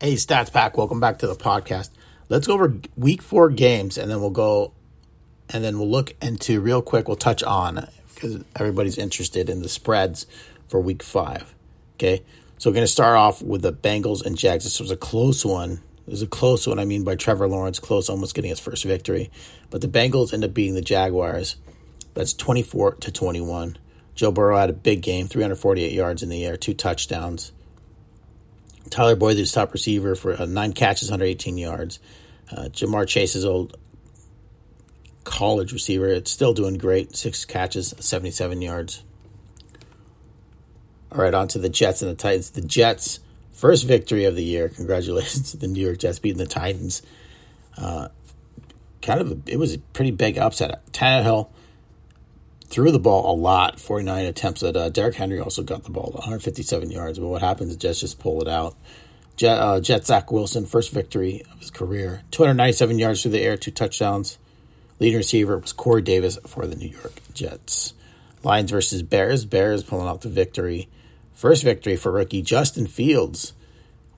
Hey, Stats Pack, welcome back to the podcast. Let's go over week four games and then we'll go and then we'll look into real quick. We'll touch on because everybody's interested in the spreads for week five. Okay, so we're going to start off with the Bengals and Jags. This was a close one. It was a close one. I mean, by Trevor Lawrence, close, almost getting his first victory. But the Bengals end up beating the Jaguars. That's 24 to 21. Joe Burrow had a big game, 348 yards in the air, two touchdowns. Tyler Boyd, who's top receiver for uh, nine catches, 118 yards. Uh, Ja'Marr Chase's old college receiver, it's still doing great, six catches, 77 yards. All right, on to the Jets and the Titans. The Jets, first victory of the year. Congratulations to the New York Jets beating the Titans. Uh, kind of, a, it was a pretty big upset. Tannehill threw the ball a lot, 49 attempts at uh, Henry also got the ball, 157 yards. But what happens is Jets just pull it out. Jet, uh, Jet Zach Wilson, first victory of his career, 297 yards through the air, two touchdowns. Leading receiver was Corey Davis for the New York Jets. Lions versus Bears. Bears pulling out the victory. First victory for rookie Justin Fields.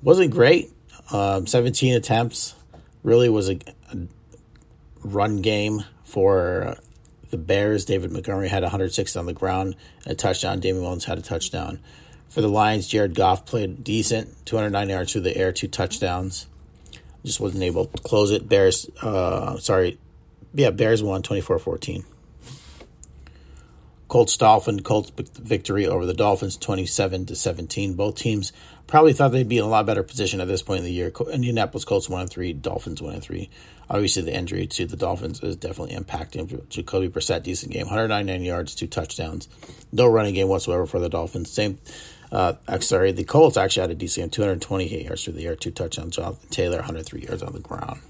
Wasn't great. Um, 17 attempts. Really was a, a run game for the Bears, David Montgomery had 106 on the ground, a touchdown. Damien Williams had a touchdown. For the Lions, Jared Goff played decent, 209 yards through the air, two touchdowns. Just wasn't able to close it. Bears, uh, sorry, yeah, Bears won 24-14. Colts Dolphins Colts victory over the Dolphins 27 to 17. Both teams probably thought they'd be in a lot better position at this point in the year. Indianapolis Colts 1 and 3, Dolphins 1 and 3. Obviously the injury to the Dolphins is definitely impacting Jacoby Brissett decent game. 199 yards, two touchdowns. No running game whatsoever for the Dolphins. Same uh, sorry, the Colts actually had a decent game, 228 yards through the air, two touchdowns. Jonathan Taylor, 103 yards on the ground.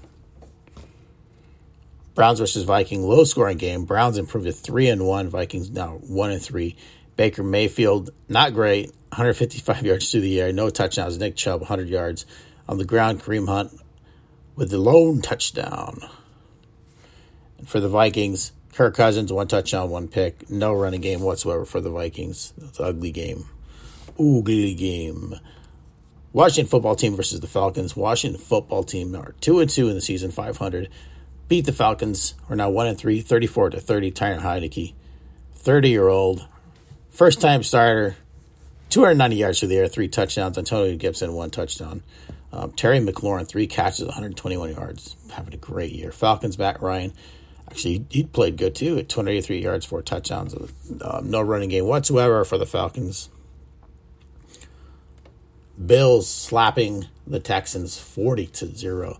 Browns versus Viking, low scoring game. Browns improved to three and one. Vikings now one and three. Baker Mayfield, not great, 155 yards through the air, no touchdowns. Nick Chubb, 100 yards on the ground. Kareem Hunt with the lone touchdown. And for the Vikings, Kirk Cousins, one touchdown, one pick, no running game whatsoever for the Vikings. It's an ugly game. Ugly game. Washington football team versus the Falcons. Washington football team are two and two in the season, 500 beat the Falcons. We're now one and three, 34 to 30. Tyron Heinicke, 30 year old, first time starter, 290 yards through the air, three touchdowns. Antonio Gibson, one touchdown. Um, Terry McLaurin, three catches, 121 yards, having a great year. Falcons Matt Ryan, actually he played good too at 283 yards, four touchdowns. Um, no running game whatsoever for the Falcons. Bills slapping the Texans 40 to 0.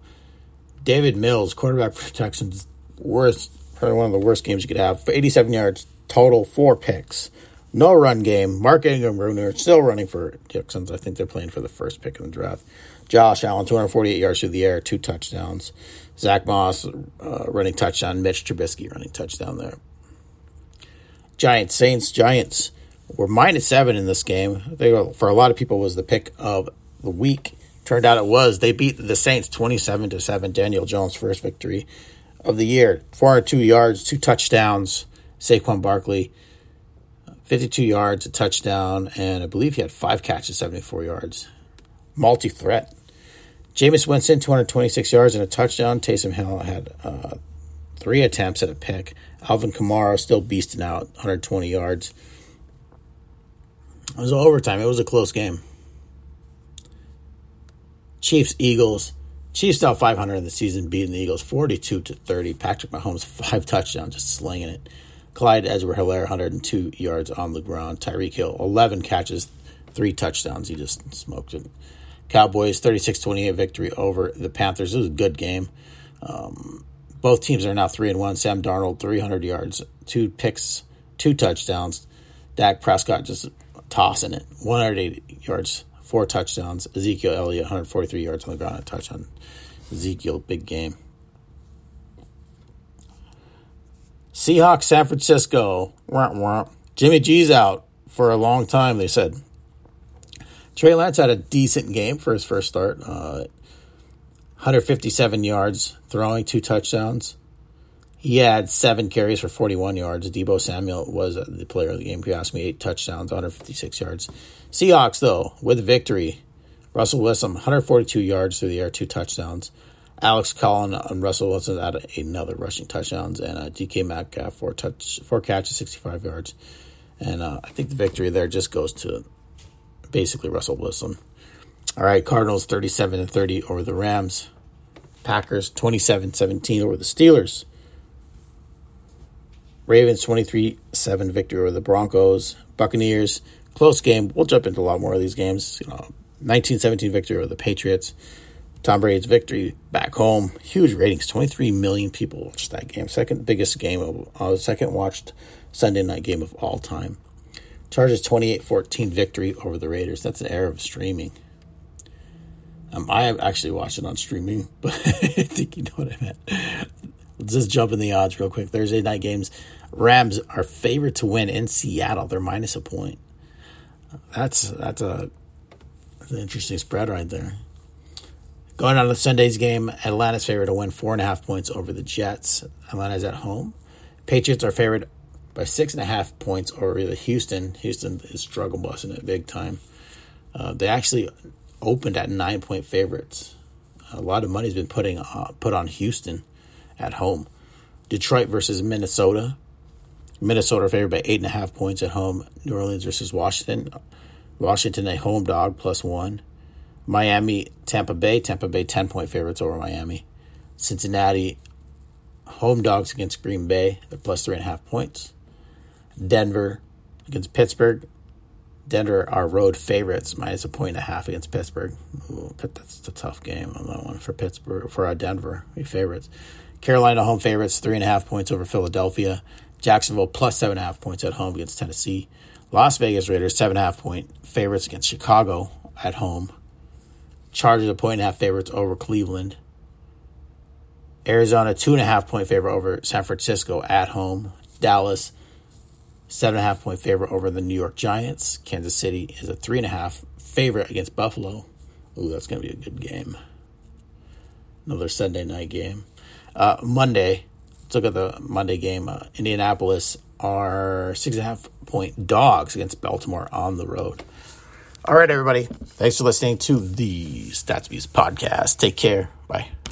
Davis Mills, quarterback for Texans, worst, probably one of the worst games you could have. 87 yards total, four picks. No run game. Mark Ingram Jr. still running for Texans. I think they're playing for the first pick in the draft. Josh Allen, 248 yards through the air, two touchdowns. Zach Moss uh, running touchdown. Mitch Trubisky running touchdown there. Giants, Saints, Giants were minus seven in this game. They were, for a lot of people was the pick of the week. Turned out it was. They beat the Saints 27 to 7. Daniel Jones' first victory of the year. 402 yards, two touchdowns. Saquon Barkley, 52 yards, a touchdown, and I believe he had five catches, 74 yards. Multi threat. Jameis Winston, 226 yards and a touchdown. Taysom Hill had uh, three attempts at a pick. Alvin Kamara still beasting out, 120 yards. It was overtime. It was a close game. Chiefs, Eagles. Chiefs out 500 in the season, beating the Eagles 42 to 30. Patrick Mahomes, five touchdowns, just slinging it. Clyde Edwards Helaire, 102 yards on the ground. Tyreek Hill, 11 catches, three touchdowns. He just smoked it. Cowboys, 36 28 victory over the Panthers. It was a good game. Um, both teams are now 3 and 1. Sam Darnold, 300 yards, two picks, two touchdowns. Dak Prescott just tossing it, 180 yards, four touchdowns. Ezekiel Elliott, 143 yards on the ground, a touchdown. Ezekiel, big game. Seahawks, San Francisco. Wah, wah. Jimmy G's out for a long time, they said. Trey Lance had a decent game for his first start. Uh, 157 yards, throwing two touchdowns. He had seven carries for 41 yards. Deebo Samuel was the player of the game. Me, eight touchdowns, 156 yards. Seahawks, though, with victory Russell Wilson, 142 yards through the air, two touchdowns. Alex Collin and Russell Wilson added another rushing touchdowns, and uh, DK Metcalf four touch four catches, 65 yards. And uh, I think the victory there just goes to basically Russell Wilson. All right, Cardinals 37 and 30 over the Rams. Packers 27 17 over the Steelers. Ravens 23 7 victory over the Broncos. Buccaneers, close game. We'll jump into a lot more of these games. You know, 19 17 victory over the Patriots. Tom Brady's victory back home. Huge ratings. 23 million people watched that game. Second biggest game of, uh, second watched Sunday night game of all time. Chargers 28 14 victory over the Raiders. That's an era of streaming. Um, I actually watched it on streaming, but I think you know what I meant. Let's just jump in the odds real quick. Thursday night games. Rams are favored to win in Seattle. They're minus a point. That's that's a that's an interesting spread right there. Going on to Sunday's game, Atlanta's favored to win four and a half points over the Jets. Atlanta's at home. Patriots are favored by six and a half points over the Houston. Houston is struggle busting it big time. Uh, they actually opened at nine point favorites. A lot of money's been putting uh, put on Houston at home. Detroit versus Minnesota. Minnesota favored by eight and a half points at home. New Orleans versus Washington. Washington a home dog plus one. Miami, Tampa Bay. Tampa Bay ten point favorites over Miami. Cincinnati home dogs against Green Bay. They're plus three and a half points. Denver against Pittsburgh. Denver are road favorites, minus a point and a half against Pittsburgh. Ooh, that's a tough game on that one for Pittsburgh for our Denver we favorites. Carolina home favorites, three and a half points over Philadelphia. Jacksonville plus seven and a half points at home against Tennessee. Las Vegas Raiders seven and a half point favorites against Chicago at home. Chargers a point and a half favorites over Cleveland. Arizona two and a half point favorite over San Francisco at home. Dallas seven and a half point favorite over the New York Giants. Kansas City is a three and a half favorite against Buffalo. Ooh, that's going to be a good game. Another Sunday night game. Uh, Monday, let's look at the Monday game. Uh, Indianapolis are six and a half point dogs against Baltimore on the road. All right, everybody. Thanks for listening to the StatsViews podcast. Take care. Bye.